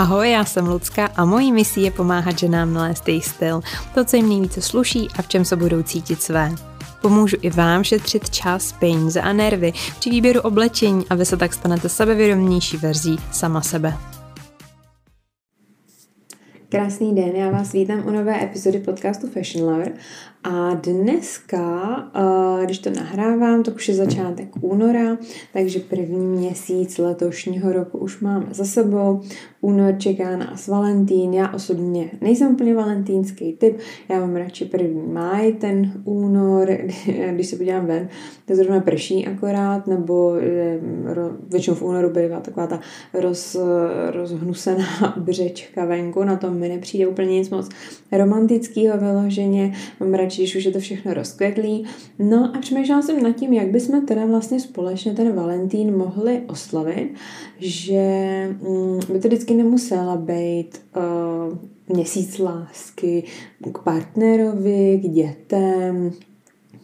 Ahoj, já jsem Lucka a mojí misí je pomáhat ženám nalézt jejich styl, to, co jim nejvíce sluší a v čem se budou cítit své. Pomůžu i vám šetřit čas, peníze a nervy při výběru oblečení a vy se tak stanete sebevědomější verzí sama sebe. Krásný den, já vás vítám u nové epizody podcastu Fashion Lover a dneska, eh, když to nahrávám, to už je začátek února, takže první měsíc letošního roku už máme za sebou. Únor čeká nás Valentín, já osobně nejsem úplně valentínský typ, já mám radši první máj, ten únor, když se podívám ven, to zrovna prší akorát, nebo většinou v únoru bývá taková ta roz, rozhnusená břečka venku, na tom mi nepřijde úplně nic moc romantického vyloženě, mám radši, když už je to všechno rozkvetlý. No a přemýšlela jsem nad tím, jak bychom teda vlastně společně ten Valentín mohli oslavit, že mm, by to vždycky nemusela být uh, měsíc lásky k partnerovi, k dětem,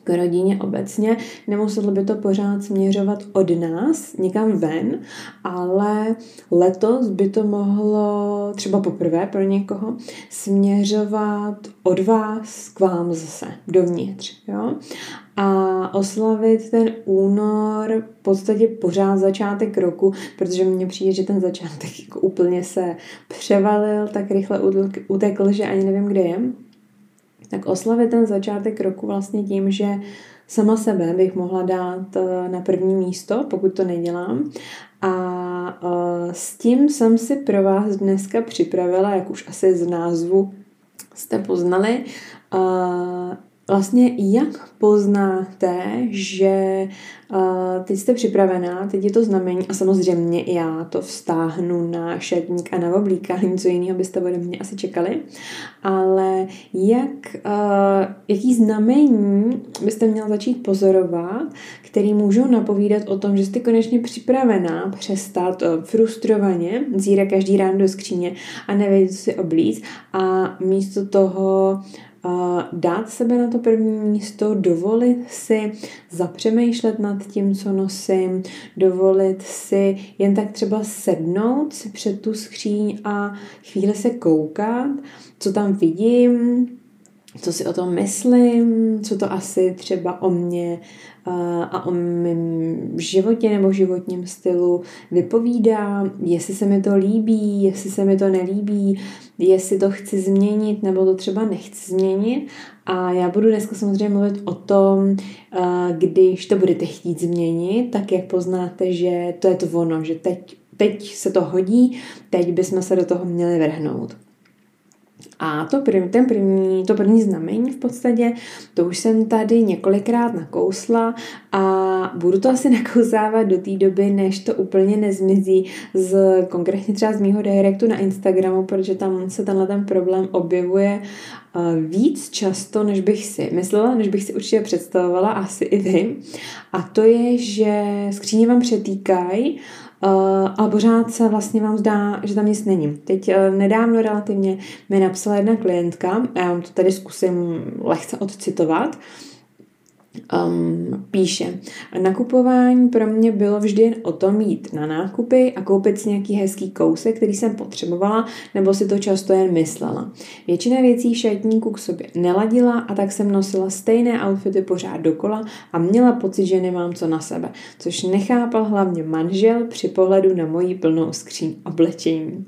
k rodině obecně. Nemuselo by to pořád směřovat od nás někam ven, ale letos by to mohlo třeba poprvé pro někoho směřovat od vás k vám zase dovnitř. Jo? a oslavit ten únor v podstatě pořád začátek roku, protože mně přijde, že ten začátek jako úplně se převalil, tak rychle utekl, že ani nevím, kde je tak oslavit ten začátek roku vlastně tím, že sama sebe bych mohla dát eh, na první místo, pokud to nedělám. A eh, s tím jsem si pro vás dneska připravila, jak už asi z názvu jste poznali, eh, Vlastně jak poznáte, že uh, teď jste připravená, teď je to znamení a samozřejmě já to vztáhnu na šatník a na oblíkání, něco jiného byste ode mě asi čekali, ale jak, uh, jaký znamení byste měla začít pozorovat, který můžou napovídat o tom, že jste konečně připravená přestat uh, frustrovaně zírat každý ráno do skříně a nevědět, co si oblíct a místo toho dát sebe na to první místo, dovolit si zapřemýšlet nad tím, co nosím, dovolit si jen tak třeba sednout si před tu skříň a chvíli se koukat, co tam vidím, co si o tom myslím, co to asi třeba o mně a o mém životě nebo životním stylu vypovídá, jestli se mi to líbí, jestli se mi to nelíbí, jestli to chci změnit nebo to třeba nechci změnit. A já budu dneska samozřejmě mluvit o tom, když to budete chtít změnit, tak jak poznáte, že to je to ono, že teď, teď se to hodí, teď bychom se do toho měli vrhnout. A to první, ten první, to první znamení v podstatě, to už jsem tady několikrát nakousla a budu to asi nakousávat do té doby, než to úplně nezmizí z konkrétně třeba z mýho directu na Instagramu, protože tam se tenhle ten problém objevuje víc často, než bych si myslela, než bych si určitě představovala, asi i vy. A to je, že skříně vám přetýkají, a pořád se vlastně vám zdá, že tam nic není. Teď uh, nedávno relativně mi napsala jedna klientka, já vám to tady zkusím lehce odcitovat, um, píše, nakupování pro mě bylo vždy jen o tom jít na nákupy a koupit si nějaký hezký kousek, který jsem potřebovala, nebo si to často jen myslela. Většina věcí v šatníku k sobě neladila a tak jsem nosila stejné outfity pořád dokola a měla pocit, že nemám co na sebe, což nechápal hlavně manžel při pohledu na moji plnou skříň oblečení.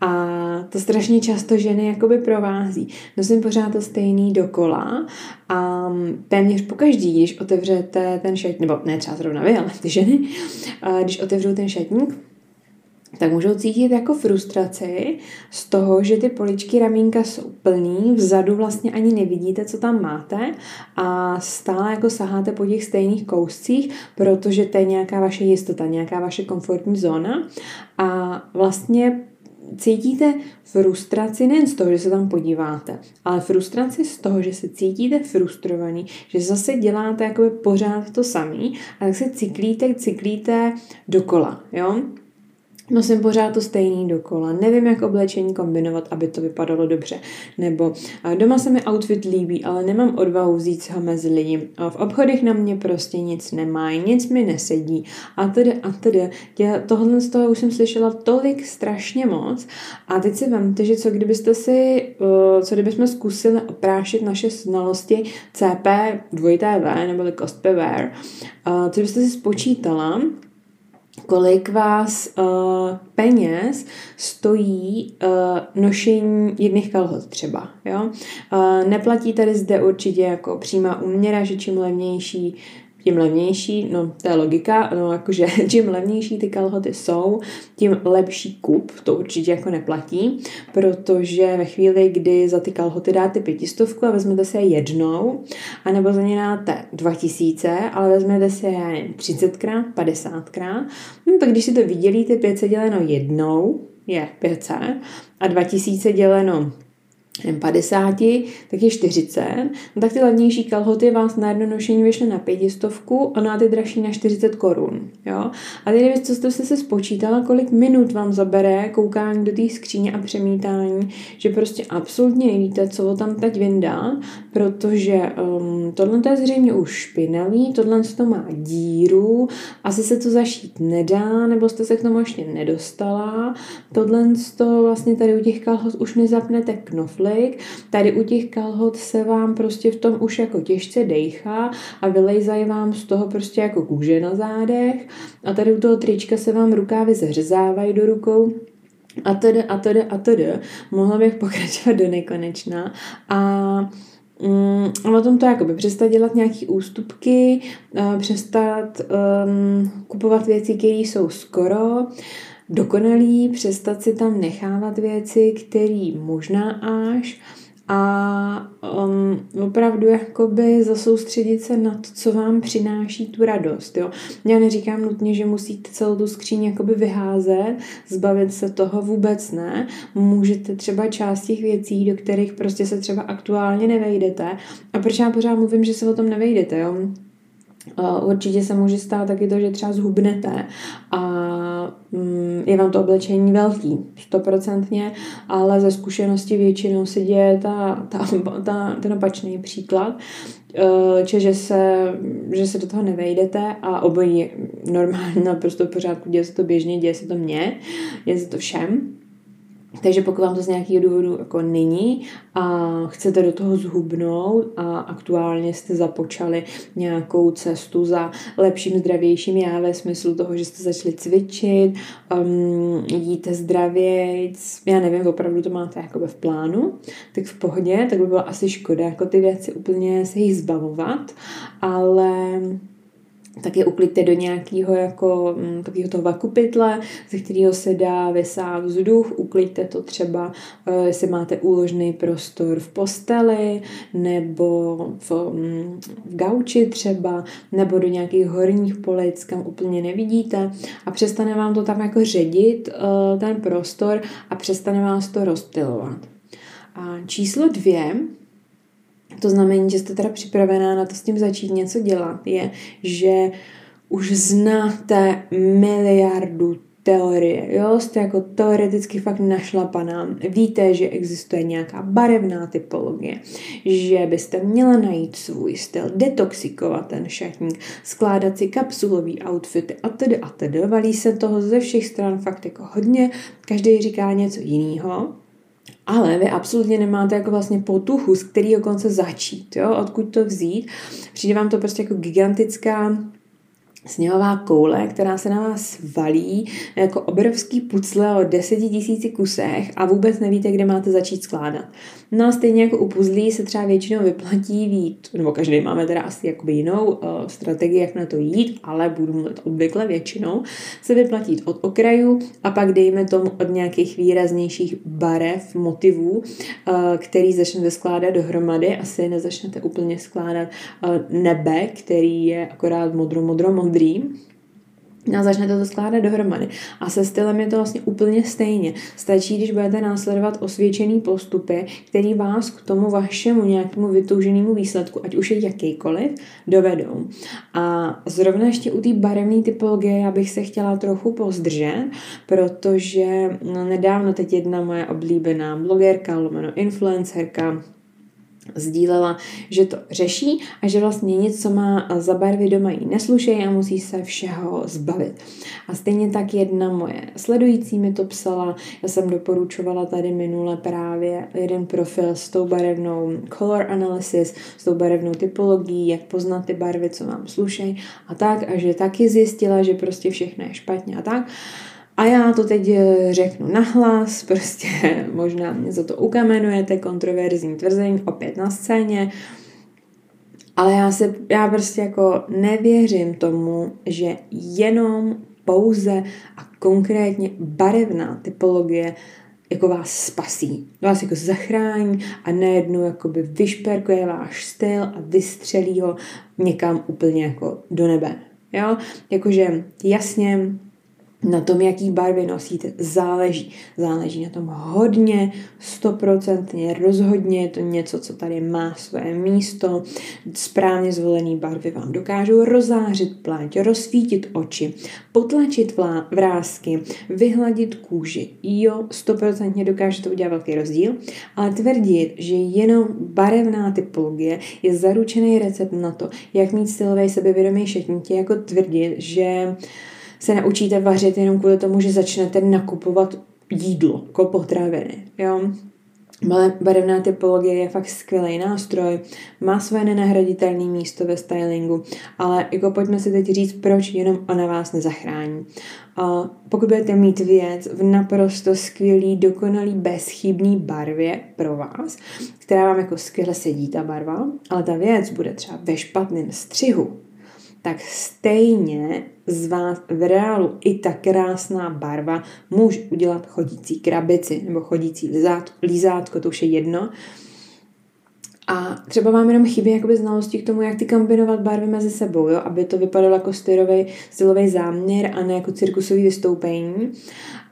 A to strašně často ženy jakoby provází. Nosím pořád to stejný dokola a téměř pokaždý, když otevřete ten šatník, nebo ne třeba zrovna vy, ale ty ženy, když otevřou ten šatník, tak můžou cítit jako frustraci z toho, že ty poličky ramínka jsou plný, vzadu vlastně ani nevidíte, co tam máte a stále jako saháte po těch stejných kouscích, protože to je nějaká vaše jistota, nějaká vaše komfortní zóna a vlastně cítíte frustraci nejen z toho, že se tam podíváte, ale frustraci z toho, že se cítíte frustrovaný, že zase děláte jakoby pořád to samý a tak se cyklíte, cyklíte dokola, jo? Nosím pořád to stejný dokola, nevím, jak oblečení kombinovat, aby to vypadalo dobře, nebo doma se mi outfit líbí, ale nemám odvahu vzít ho mezi lidi, v obchodech na mě prostě nic nemají, nic mi nesedí. A tedy a tedy. Tohle z toho už jsem slyšela tolik strašně moc. A teď si vemte, že co kdybyste si, co kdybychom zkusili oprášit naše znalosti CP, dvojité V, nebo cost per wear, co byste si spočítala, kolik vás uh, peněz stojí uh, nošení jedných kalhot třeba. Jo? Uh, neplatí tady zde určitě jako přímá úměra, že čím levnější tím levnější, no to je logika, no jakože čím levnější ty kalhoty jsou, tím lepší kup, to určitě jako neplatí, protože ve chvíli, kdy za ty kalhoty dáte pětistovku a vezmete si je jednou, anebo za ně dáte 2000, ale vezmete si je 30krát, 50krát, no tak když si to vydělíte 500 děleno jednou, je 500 a 2000 děleno 50, tak je 40, no tak ty levnější kalhoty vás na jedno nošení vyšly na pětistovku a na ty dražší na 40 korun. Jo? A teď co jste se spočítala, kolik minut vám zabere koukání do té skříně a přemítání, že prostě absolutně nevíte, co ho tam teď vyndá, protože um, tohle to je zřejmě už špinavý, tohle to má díru, asi se to zašít nedá, nebo jste se k tomu ještě nedostala. Tohle to vlastně tady u těch kalhot už nezapnete knofle, tolik. Tady u těch kalhot se vám prostě v tom už jako těžce dejchá a vylejzají vám z toho prostě jako kůže na zádech. A tady u toho trička se vám rukávy zřezávají do rukou a tedy, a tedy, a tedy. Mohla bych pokračovat do nekonečna. A Mm, o tom to jakoby přestat dělat nějaké ústupky, uh, přestat um, kupovat věci, které jsou skoro, dokonalý, přestat si tam nechávat věci, které možná až a um, opravdu jakoby zasoustředit se na to, co vám přináší tu radost. Jo? Já neříkám nutně, že musíte celou tu skříň jakoby vyházet, zbavit se toho vůbec ne. Můžete třeba část těch věcí, do kterých prostě se třeba aktuálně nevejdete. A proč já pořád mluvím, že se o tom nevejdete, jo? Určitě se může stát taky to, že třeba zhubnete a mm, je vám to oblečení velký, stoprocentně, ale ze zkušenosti většinou se děje ta, ta, ta, ten opačný příklad, e, či že se, že se do toho nevejdete a obojí normálně naprosto v pořádku, děje se to běžně, děje se to mně, děje se to všem, takže pokud vám to z nějakého důvodu jako není a chcete do toho zhubnout a aktuálně jste započali nějakou cestu za lepším, zdravějším já ve smyslu toho, že jste začali cvičit, um, jíte zdravě, já nevím, opravdu to máte jakoby v plánu, tak v pohodě, tak by bylo asi škoda jako ty věci úplně se jich zbavovat, ale tak je ukliďte do nějakého jako mm, takového toho vakupytle, ze kterého se dá vysát vzduch, ukliďte to třeba, uh, jestli máte úložný prostor v posteli, nebo v, um, v gauči třeba, nebo do nějakých horních polic, kam úplně nevidíte a přestane vám to tam jako ředit, uh, ten prostor a přestane vás to rozptilovat. A číslo dvě, to znamená, že jste teda připravená na to s tím začít něco dělat, je, že už znáte miliardu teorie, jo, jste jako teoreticky fakt našlapaná, víte, že existuje nějaká barevná typologie, že byste měla najít svůj styl, detoxikovat ten šatník, skládat si kapsulový outfity a tedy a tedy, valí se toho ze všech stran fakt jako hodně, každý říká něco jiného, ale vy absolutně nemáte jako vlastně potuchu, z kterého konce začít, jo? odkud to vzít. Přijde vám to prostě jako gigantická sněhová koule, která se na vás valí jako obrovský pucle o deseti tisíci kusech a vůbec nevíte, kde máte začít skládat. No a stejně jako u puzlí se třeba většinou vyplatí vít, nebo každý máme teda asi jakoby jinou uh, strategii, jak na to jít, ale budu mluvit obvykle většinou, se vyplatí od okraju a pak dejme tomu od nějakých výraznějších barev, motivů, uh, který začnete skládat dohromady. Asi nezačnete úplně skládat uh, nebe, který je akorát modro-modro-modrý, a začnete to skládat dohromady. A se stylem je to vlastně úplně stejně. Stačí, když budete následovat osvědčený postupy, který vás k tomu vašemu nějakému vytouženému výsledku, ať už je jakýkoliv, dovedou. A zrovna ještě u té barevné typologie já bych se chtěla trochu pozdržet, protože no, nedávno teď jedna moje oblíbená blogerka, lomeno influencerka, sdílela, že to řeší a že vlastně nic, co má za barvy doma jí neslušejí a musí se všeho zbavit. A stejně tak jedna moje sledující mi to psala, já jsem doporučovala tady minule právě jeden profil s tou barevnou color analysis, s tou barevnou typologií, jak poznat ty barvy, co vám slušejí a tak a že taky zjistila, že prostě všechno je špatně a tak. A já to teď eh, řeknu nahlas, prostě možná mě za to ukamenujete, kontroverzní tvrzení opět na scéně, ale já, se, já prostě jako nevěřím tomu, že jenom pouze a konkrétně barevná typologie jako vás spasí, vás jako zachrání a najednou jakoby vyšperkuje váš styl a vystřelí ho někam úplně jako do nebe. Jo? Jakože jasně na tom, jaký barvy nosíte, záleží. Záleží na tom hodně, stoprocentně, rozhodně je to něco, co tady má své místo. Správně zvolený barvy vám dokážou rozářit pleť, rozsvítit oči, potlačit vrázky, vyhladit kůži. Jo, stoprocentně dokáže to udělat velký rozdíl, ale tvrdit, že jenom barevná typologie je zaručený recept na to, jak mít stylový sebevědomý šetnitě, jako tvrdit, že se naučíte vařit jenom kvůli tomu, že začnete nakupovat jídlo, jako potraviny, jo. Barevná typologie je fakt skvělý nástroj, má své nenahraditelné místo ve stylingu, ale jako pojďme si teď říct, proč jenom ona vás nezachrání. A pokud budete mít věc v naprosto skvělý, dokonalý, bezchybný barvě pro vás, která vám jako skvěle sedí ta barva, ale ta věc bude třeba ve špatném střihu, tak stejně z vás v reálu i ta krásná barva může udělat chodící krabici nebo chodící lizátko, lízátko, to už je jedno. A třeba vám jenom chybí jakoby znalosti k tomu, jak ty kombinovat barvy mezi sebou, jo? aby to vypadalo jako stylový, stylový záměr a ne jako cirkusový vystoupení.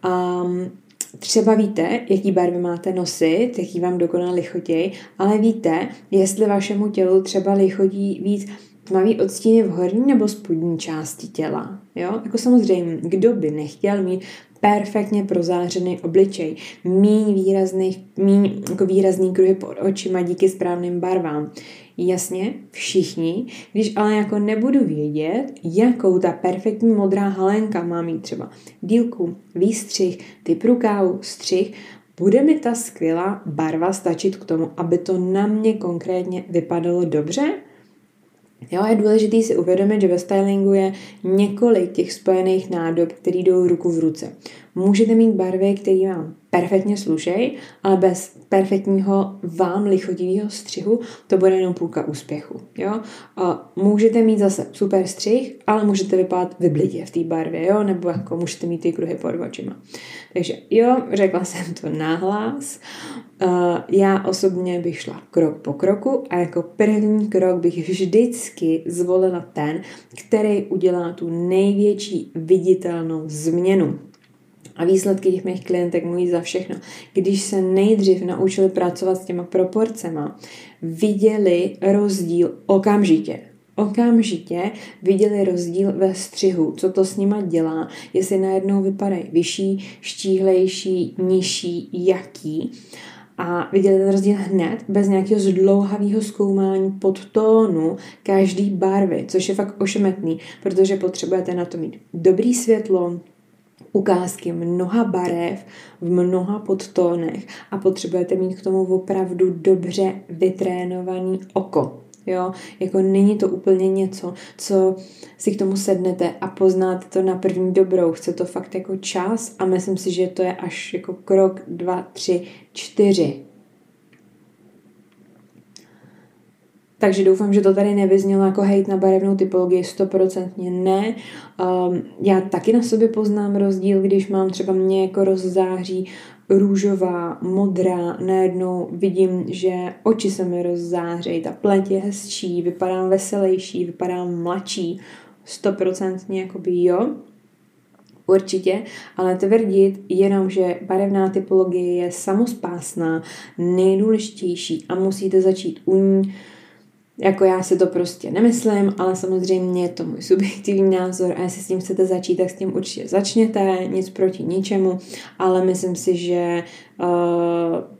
Um, Třeba víte, jaký barvy máte nosit, jaký vám dokonale lichotěj, ale víte, jestli vašemu tělu třeba lichodí víc tmavý odstíny v horní nebo spodní části těla. Jo? Jako samozřejmě, kdo by nechtěl mít perfektně prozářený obličej, míň výrazný, míň jako výrazný kruhy pod očima díky správným barvám. Jasně, všichni, když ale jako nebudu vědět, jakou ta perfektní modrá halenka má mít třeba dílku, výstřih, typ rukávu, střih, bude mi ta skvělá barva stačit k tomu, aby to na mě konkrétně vypadalo dobře? Jo, je důležité si uvědomit, že ve stylingu je několik těch spojených nádob, které jdou ruku v ruce. Můžete mít barvy, které vám perfektně slušej, ale bez perfektního vám lichotivého střihu to bude jenom půlka úspěchu. Jo? A můžete mít zase super střih, ale můžete vypadat vyblidě v té barvě, jo? nebo jako můžete mít ty kruhy pod očima. Takže jo, řekla jsem to náhlas. Uh, já osobně bych šla krok po kroku a jako první krok bych vždycky zvolila ten, který udělá tu největší viditelnou změnu a výsledky těch mých klientek mluví za všechno. Když se nejdřív naučili pracovat s těma proporcema, viděli rozdíl okamžitě. Okamžitě viděli rozdíl ve střihu, co to s nima dělá, jestli najednou vypadají vyšší, štíhlejší, nižší, jaký. A viděli ten rozdíl hned, bez nějakého zdlouhavého zkoumání podtónu každý barvy, což je fakt ošemetný, protože potřebujete na to mít dobrý světlo, ukázky mnoha barev v mnoha podtónech a potřebujete mít k tomu opravdu dobře vytrénovaný oko. Jo, jako není to úplně něco, co si k tomu sednete a poznáte to na první dobrou. Chce to fakt jako čas a myslím si, že to je až jako krok, dva, tři, čtyři Takže doufám, že to tady nevyznělo jako hejt na barevnou typologii, stoprocentně ne. Um, já taky na sobě poznám rozdíl, když mám třeba mě jako rozzáří růžová, modrá, najednou vidím, že oči se mi rozzářejí, ta pleť je hezčí, vypadám veselější, vypadám mladší, stoprocentně jakoby jo. Určitě, ale tvrdit jenom, že barevná typologie je samospásná, nejdůležitější a musíte začít u ní, jako já si to prostě nemyslím, ale samozřejmě je to můj subjektivní názor a jestli s tím chcete začít, tak s tím určitě začněte, nic proti ničemu, ale myslím si, že uh,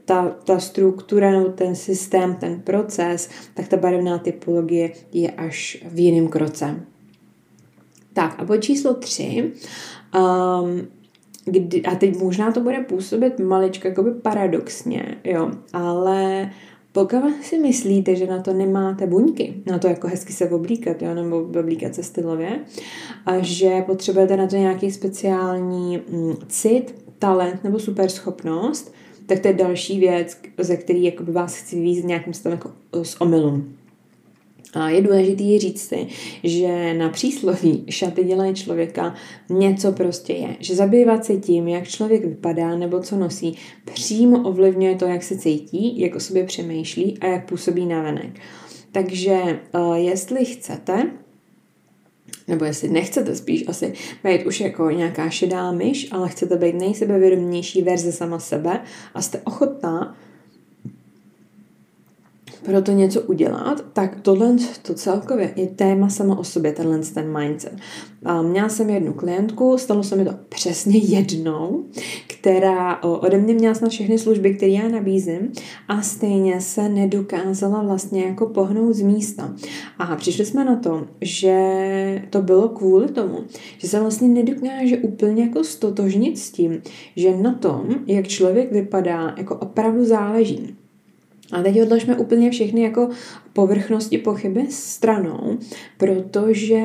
ta, ta struktura ten systém, ten proces, tak ta barevná typologie je až v jiném kroce. Tak a po číslo tři, um, kdy, a teď možná to bude působit maličko jakoby paradoxně, jo, ale pokud si myslíte, že na to nemáte buňky, na to jako hezky se oblíkat, jo, nebo oblíkat se stylově, a že potřebujete na to nějaký speciální mm, cit, talent nebo super schopnost, tak to je další věc, ze který jakoby vás chci víc nějakým stylem jako z omylu. A je důležité říct si, že na přísloví šaty dělají člověka něco prostě je. Že zabývat se tím, jak člověk vypadá nebo co nosí, přímo ovlivňuje to, jak se cítí, jak o sobě přemýšlí a jak působí na venek. Takže uh, jestli chcete, nebo jestli nechcete spíš asi být už jako nějaká šedá myš, ale chcete být nejsebevědomější verze sama sebe a jste ochotná pro to něco udělat, tak tohle to celkově je téma sama o sobě, tenhle ten mindset. A měla jsem jednu klientku, stalo se mi to přesně jednou, která ode mě měla snad všechny služby, které já nabízím a stejně se nedokázala vlastně jako pohnout z místa. A přišli jsme na to, že to bylo kvůli tomu, že se vlastně nedokáže úplně jako stotožnit s tím, že na tom, jak člověk vypadá, jako opravdu záleží. A teď odložme úplně všechny jako povrchnosti pochyby stranou, protože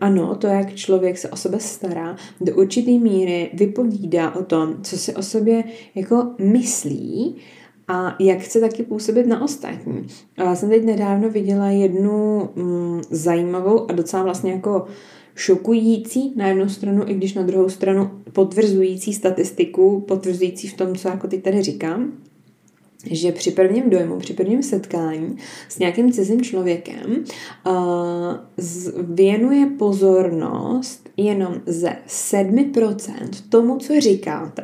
ano, to, jak člověk se o sebe stará, do určité míry vypovídá o tom, co si o sobě jako myslí, a jak chce taky působit na ostatní. A já jsem teď nedávno viděla jednu mm, zajímavou a docela vlastně jako šokující na jednu stranu, i když na druhou stranu potvrzující statistiku, potvrzující v tom, co jako teď tady říkám že při prvním dojmu, při prvním setkání s nějakým cizím člověkem uh, věnuje pozornost jenom ze 7% tomu, co říkáte,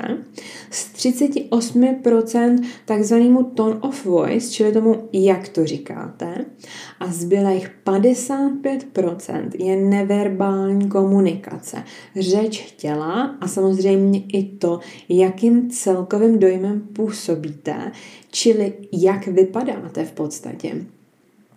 z 38% takzvanému tone of voice, čili tomu, jak to říkáte, a zbylých 55% je neverbální komunikace, řeč těla a samozřejmě i to, jakým celkovým dojmem působíte, čili jak vypadáte v podstatě.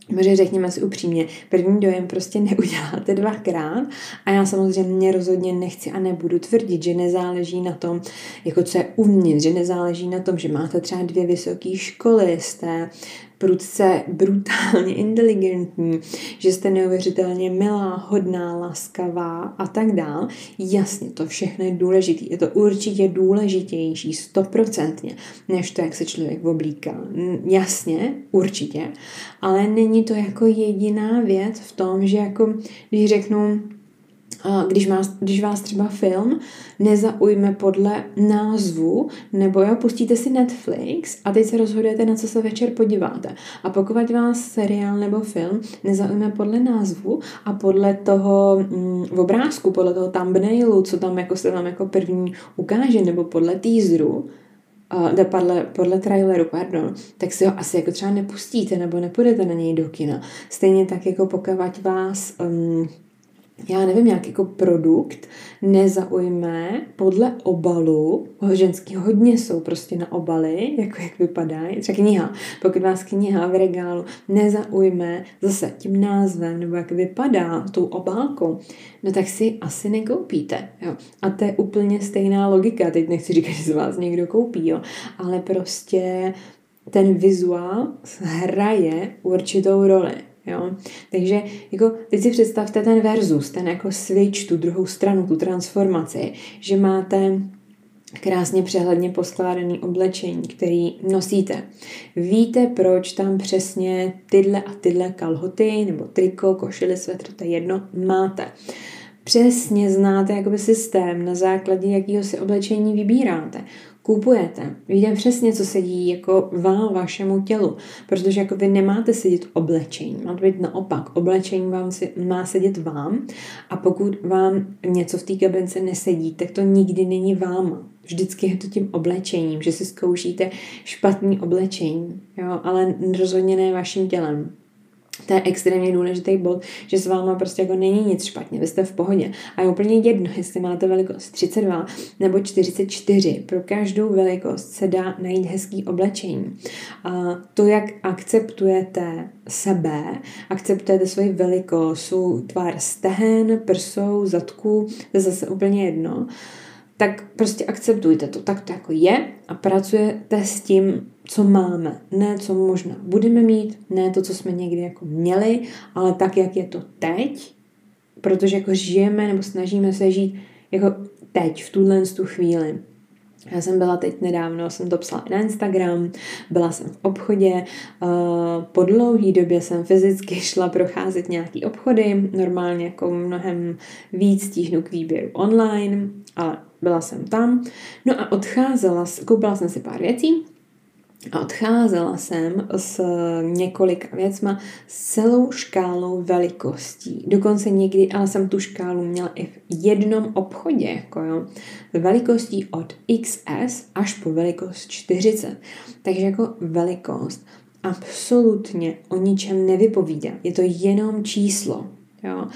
Protože řekněme si upřímně, první dojem prostě neuděláte dvakrát a já samozřejmě rozhodně nechci a nebudu tvrdit, že nezáleží na tom, jako co je uvnitř, že nezáleží na tom, že máte třeba dvě vysoké školy, jste prudce brutálně inteligentní, že jste neuvěřitelně milá, hodná, laskavá a tak dál. Jasně, to všechno je důležité. Je to určitě důležitější, stoprocentně, než to, jak se člověk oblíká. Jasně, určitě, ale není to jako jediná věc v tom, že jako, když řeknu, když, má, když vás třeba film nezaujme podle názvu, nebo jo, pustíte si Netflix a teď se rozhodujete, na co se večer podíváte. A pokud vás seriál nebo film nezaujme podle názvu a podle toho mm, obrázku, podle toho thumbnailu, co tam jako se vám jako první ukáže, nebo podle teaseru, uh, podle, podle traileru, pardon, tak si ho asi jako třeba nepustíte nebo nepůjdete na něj do kina. Stejně tak jako pokud vás um, já nevím, nějaký jako produkt nezaujme podle obalu, ženský hodně jsou prostě na obaly, jako jak vypadají, třeba kniha, pokud vás kniha v regálu nezaujme zase tím názvem, nebo jak vypadá tou obálkou, no tak si asi nekoupíte, jo. A to je úplně stejná logika, teď nechci říkat, že z vás někdo koupí, jo, ale prostě ten vizuál hraje určitou roli. Jo? Takže jako, teď si představte ten versus, ten jako switch, tu druhou stranu, tu transformaci, že máte krásně přehledně poskládaný oblečení, který nosíte. Víte, proč tam přesně tyhle a tyhle kalhoty nebo triko, košily, svetr, to je jedno, máte. Přesně znáte jakoby systém, na základě jakého si oblečení vybíráte kupujete. Víte přesně, co sedí jako vám, vašemu tělu, protože jako vy nemáte sedět oblečení, má to být naopak. Oblečení vám si, má sedět vám a pokud vám něco v té kabince nesedí, tak to nikdy není váma. Vždycky je to tím oblečením, že si zkoušíte špatný oblečení, jo, ale rozhodně ne vaším tělem. To je extrémně důležitý bod, že s váma prostě jako není nic špatně, vy jste v pohodě. A je úplně jedno, jestli máte velikost 32 nebo 44. Pro každou velikost se dá najít hezký oblečení. A to, jak akceptujete sebe, akceptujete svoji velikost, svůj tvar stehen, prsou, zadku, to je zase úplně jedno tak prostě akceptujte to, tak to jako je a pracujete s tím, co máme. Ne, co možná budeme mít, ne to, co jsme někdy jako měli, ale tak, jak je to teď, protože jako žijeme nebo snažíme se žít jako teď, v tuhle tu chvíli. Já jsem byla teď nedávno, jsem to psala na Instagram, byla jsem v obchodě, uh, po dlouhé době jsem fyzicky šla procházet nějaký obchody, normálně jako mnohem víc stíhnu k výběru online, ale byla jsem tam. No a odcházela, koupila jsem si pár věcí a odcházela jsem s několika věcma s celou škálou velikostí. Dokonce někdy, ale jsem tu škálu měla i v jednom obchodě, jako jo. Velikostí od XS až po velikost 40. Takže jako velikost absolutně o ničem nevypovídá. Je to jenom číslo. Jo.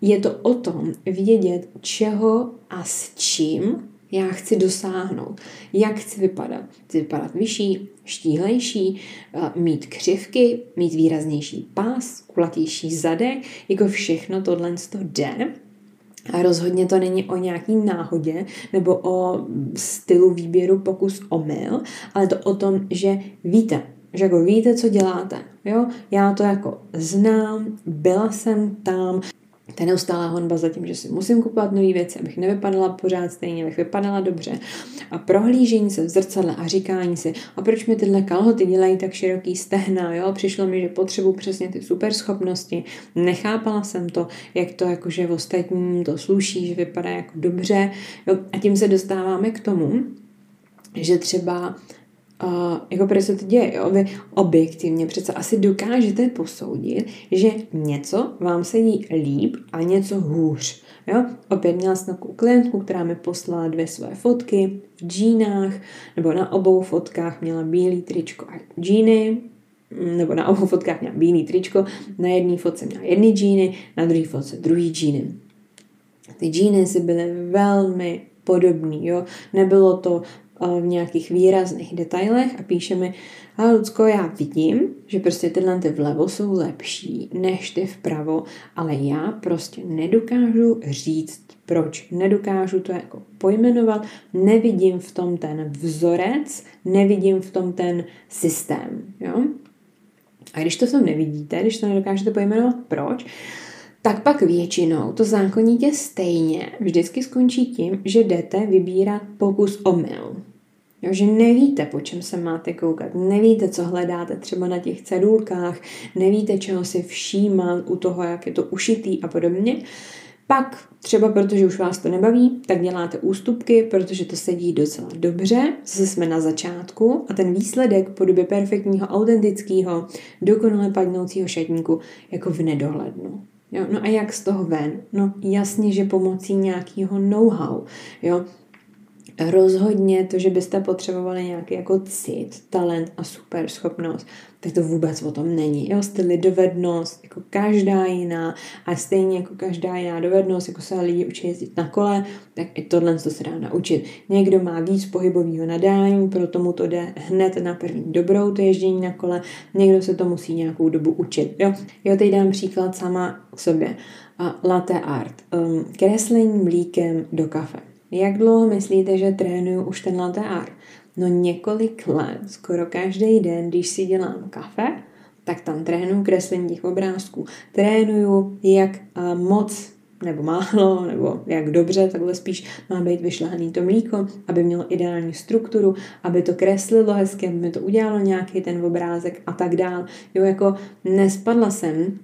Je to o tom vědět, čeho a s čím já chci dosáhnout. Jak chci vypadat? Chci vypadat vyšší, štíhlejší, eh, mít křivky, mít výraznější pás, kulatější zadek, jako všechno tohle to jde. A rozhodně to není o nějaký náhodě nebo o stylu výběru pokus omyl, ale to o tom, že víte, že jako víte, co děláte. Jo? Já to jako znám, byla jsem tam, ta neustálá honba za tím, že si musím kupovat nové věci, abych nevypadala pořád stejně, abych vypadala dobře. A prohlížení se v zrcadle a říkání si, a proč mi tyhle kalhoty dělají tak široký stehna, jo? Přišlo mi, že potřebuji přesně ty super schopnosti. Nechápala jsem to, jak to jakože v ostatním to sluší, že vypadá jako dobře. Jo? A tím se dostáváme k tomu, že třeba uh, jako proč se to děje, jo? Vy objektivně přece asi dokážete posoudit, že něco vám sedí líp a něco hůř. Jo? Opět měla jsem takovou klientku, která mi poslala dvě své fotky v džínách, nebo na obou fotkách měla bílý tričko a džíny, nebo na obou fotkách měla bílý tričko, na jedné fotce měla jedny džíny, na druhé fotce druhý džíny. Ty džíny si byly velmi podobný, jo. Nebylo to v nějakých výrazných detailech a píše mi, ale Lucko, já vidím, že prostě tyhle ty vlevo jsou lepší než ty vpravo, ale já prostě nedokážu říct proč. Nedokážu to jako pojmenovat, nevidím v tom ten vzorec, nevidím v tom ten systém, jo. A když to tom nevidíte, když to nedokážete pojmenovat proč, tak pak většinou to zákonitě stejně vždycky skončí tím, že jdete vybírat pokus omyl. Jo, že nevíte, po čem se máte koukat, nevíte, co hledáte třeba na těch cedulkách, nevíte, čeho si všímat u toho, jak je to ušitý a podobně. Pak třeba protože už vás to nebaví, tak děláte ústupky, protože to sedí docela dobře, zase jsme na začátku a ten výsledek po době perfektního, autentického, dokonale padnoucího šatníku jako v nedohlednu. Jo, no a jak z toho ven? No jasně, že pomocí nějakého know-how. Jo, rozhodně to, že byste potřebovali nějaký jako cit, talent a super schopnost, tak to vůbec o tom není. Jo, styl dovednost, jako každá jiná a stejně jako každá jiná dovednost, jako se lidi učí jezdit na kole, tak i tohle to se dá naučit. Někdo má víc pohybového nadání, proto mu to jde hned na první dobrou, to ježdění na kole, někdo se to musí nějakou dobu učit. Jo, jo teď dám příklad sama k sobě. A latte art, um, kreslení mlíkem do kafe. Jak dlouho myslíte, že trénuju už ten latte art? No několik let, skoro každý den, když si dělám kafe, tak tam trénuju kreslení těch obrázků. Trénuju, jak moc nebo málo, nebo jak dobře, takhle spíš má být vyšlehaný to mlíko, aby mělo ideální strukturu, aby to kreslilo hezky, aby mi to udělalo nějaký ten obrázek a tak dál. Jo, jako nespadla jsem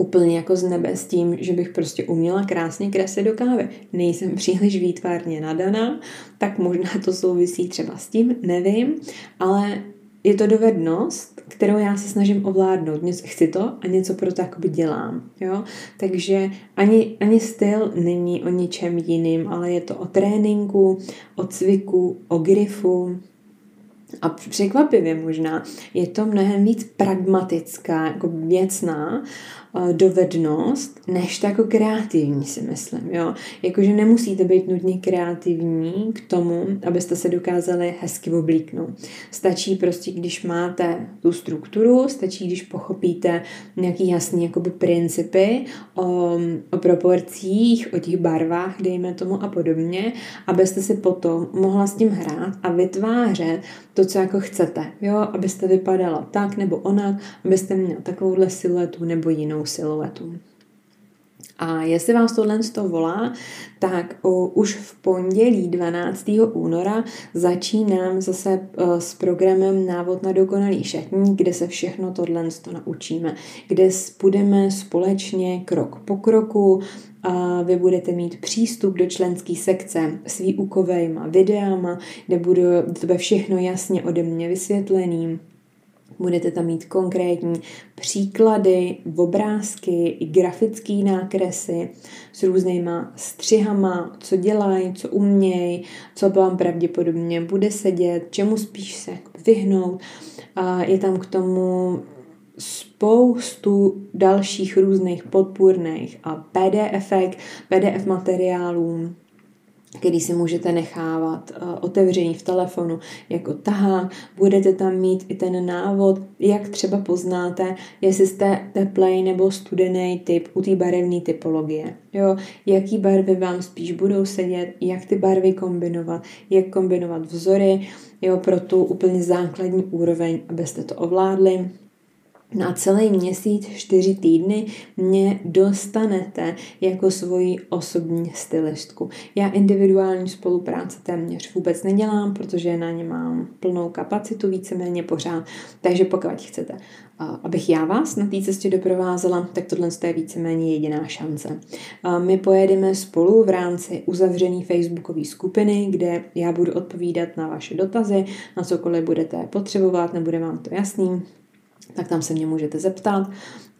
úplně jako z nebe s tím, že bych prostě uměla krásně kreslit do kávy. Nejsem příliš výtvarně nadaná, tak možná to souvisí třeba s tím, nevím, ale je to dovednost, kterou já se snažím ovládnout. Něco, chci to a něco pro to jakoby dělám. Jo? Takže ani, ani styl není o ničem jiným, ale je to o tréninku, o cviku, o grifu, a překvapivě možná je to mnohem víc pragmatická, jako věcná dovednost, než to jako kreativní, si myslím, jo. Jakože nemusíte být nutně kreativní k tomu, abyste se dokázali hezky oblíknout. Stačí prostě, když máte tu strukturu, stačí, když pochopíte nějaký jasný jakoby principy o, o proporcích, o těch barvách, dejme tomu a podobně, abyste si potom mohla s tím hrát a vytvářet to, co jako chcete, jo, abyste vypadala tak nebo onak, abyste měla takovouhle siluetu nebo jinou siluetu. A jestli vás tohle z toho volá, tak už v pondělí 12. února začínám zase o, s programem Návod na dokonalý šatník, kde se všechno tohle z toho naučíme, kde budeme společně krok po kroku a vy budete mít přístup do členské sekce s výukovými videama, kde bude všechno jasně ode mě vysvětlený, Budete tam mít konkrétní příklady, obrázky i grafické nákresy s různýma střihama, co dělají, co umějí, co vám pravděpodobně bude sedět, čemu spíš se vyhnout. A je tam k tomu spoustu dalších různých podpůrných a PDF, PDF materiálů, který si můžete nechávat uh, otevřený v telefonu jako tahák. Budete tam mít i ten návod, jak třeba poznáte, jestli jste teplej nebo studený typ u té barevné typologie. Jo, jaký barvy vám spíš budou sedět, jak ty barvy kombinovat, jak kombinovat vzory, jo, pro tu úplně základní úroveň, abyste to ovládli na celý měsíc, čtyři týdny mě dostanete jako svoji osobní stylistku. Já individuální spolupráce téměř vůbec nedělám, protože na ně mám plnou kapacitu víceméně pořád. Takže pokud chcete, abych já vás na té cestě doprovázela, tak tohle je víceméně jediná šance. My pojedeme spolu v rámci uzavřené facebookové skupiny, kde já budu odpovídat na vaše dotazy, na cokoliv budete potřebovat, nebude vám to jasný, tak tam se mě můžete zeptat.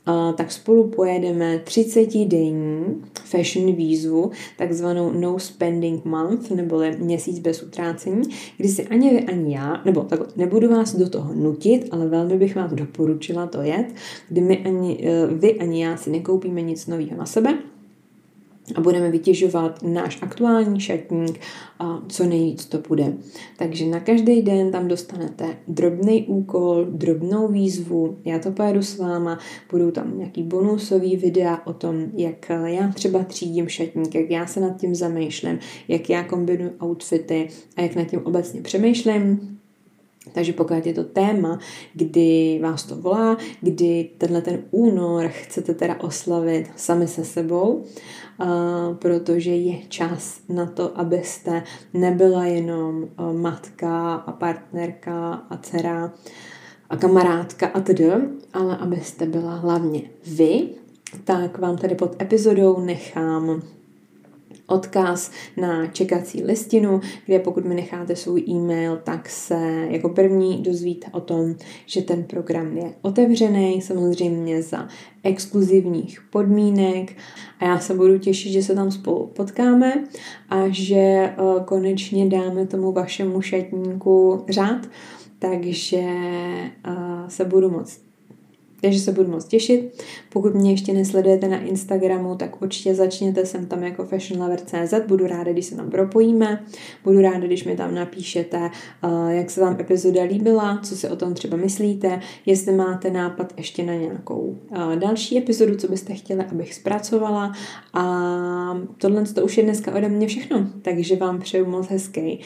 A tak spolu pojedeme 30 denní fashion výzvu, takzvanou No Spending Month, neboli měsíc bez utrácení, kdy si ani vy, ani já, nebo tak nebudu vás do toho nutit, ale velmi bych vám doporučila to jet, kdy my ani, eh, vy ani já si nekoupíme nic nového na sebe, a budeme vytěžovat náš aktuální šatník a co nejvíc to bude. Takže na každý den tam dostanete drobný úkol, drobnou výzvu, já to pojedu s váma, budou tam nějaký bonusový videa o tom, jak já třeba třídím šatník, jak já se nad tím zamýšlím, jak já kombinuju outfity a jak nad tím obecně přemýšlím. Takže pokud je to téma, kdy vás to volá, kdy tenhle ten únor chcete teda oslavit sami se sebou, protože je čas na to, abyste nebyla jenom matka a partnerka a dcera a kamarádka a tedy, ale abyste byla hlavně vy, tak vám tady pod epizodou nechám odkaz na čekací listinu, kde pokud mi necháte svůj e-mail, tak se jako první dozvíte o tom, že ten program je otevřený, samozřejmě za exkluzivních podmínek. A já se budu těšit, že se tam spolu potkáme a že uh, konečně dáme tomu vašemu šatníku řád, takže uh, se budu moc takže se budu moc těšit. Pokud mě ještě nesledujete na Instagramu, tak určitě začněte sem tam jako fashionlover.cz. Budu ráda, když se tam propojíme. Budu ráda, když mi tam napíšete, jak se vám epizoda líbila, co si o tom třeba myslíte, jestli máte nápad ještě na nějakou další epizodu, co byste chtěli, abych zpracovala. A tohle to už je dneska ode mě všechno. Takže vám přeju moc hezký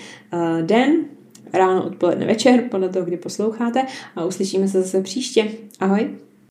den, ráno, odpoledne, večer, podle toho, kdy posloucháte a uslyšíme se zase příště. Ahoj!